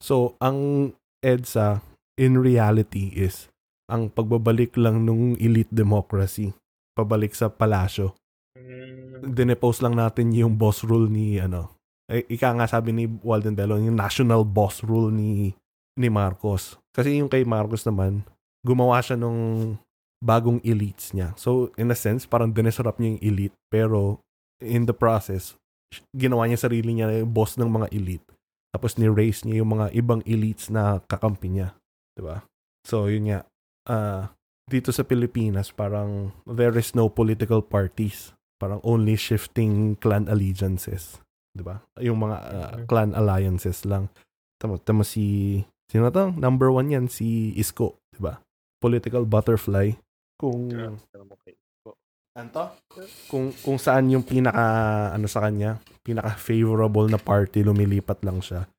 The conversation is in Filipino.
So, ang EDSA in reality is ang pagbabalik lang nung elite democracy pabalik sa palasyo. Mm. Dinepose lang natin yung boss rule ni ano. Eh, ika nga sabi ni Walden Bello, yung national boss rule ni ni Marcos. Kasi yung kay Marcos naman, gumawa siya nung bagong elites niya. So, in a sense, parang dinesarap niya yung elite. Pero, in the process, ginawa niya sarili niya yung boss ng mga elite. Tapos ni-raise niya yung mga ibang elites na kakampi niya. 'Di ba? So, yun nga. ah dito sa Pilipinas, parang there is no political parties. Parang only shifting clan allegiances. 'Di ba? Yung mga Mhm. clan alliances lang. Tama, tama si... Sino to? Number one yan, si Isko. 'di ba? Political butterfly. Kung... Yeah, okay. Anto? Kung kung saan yung pinaka ano sa kanya, pinaka favorable na party lumilipat lang siya.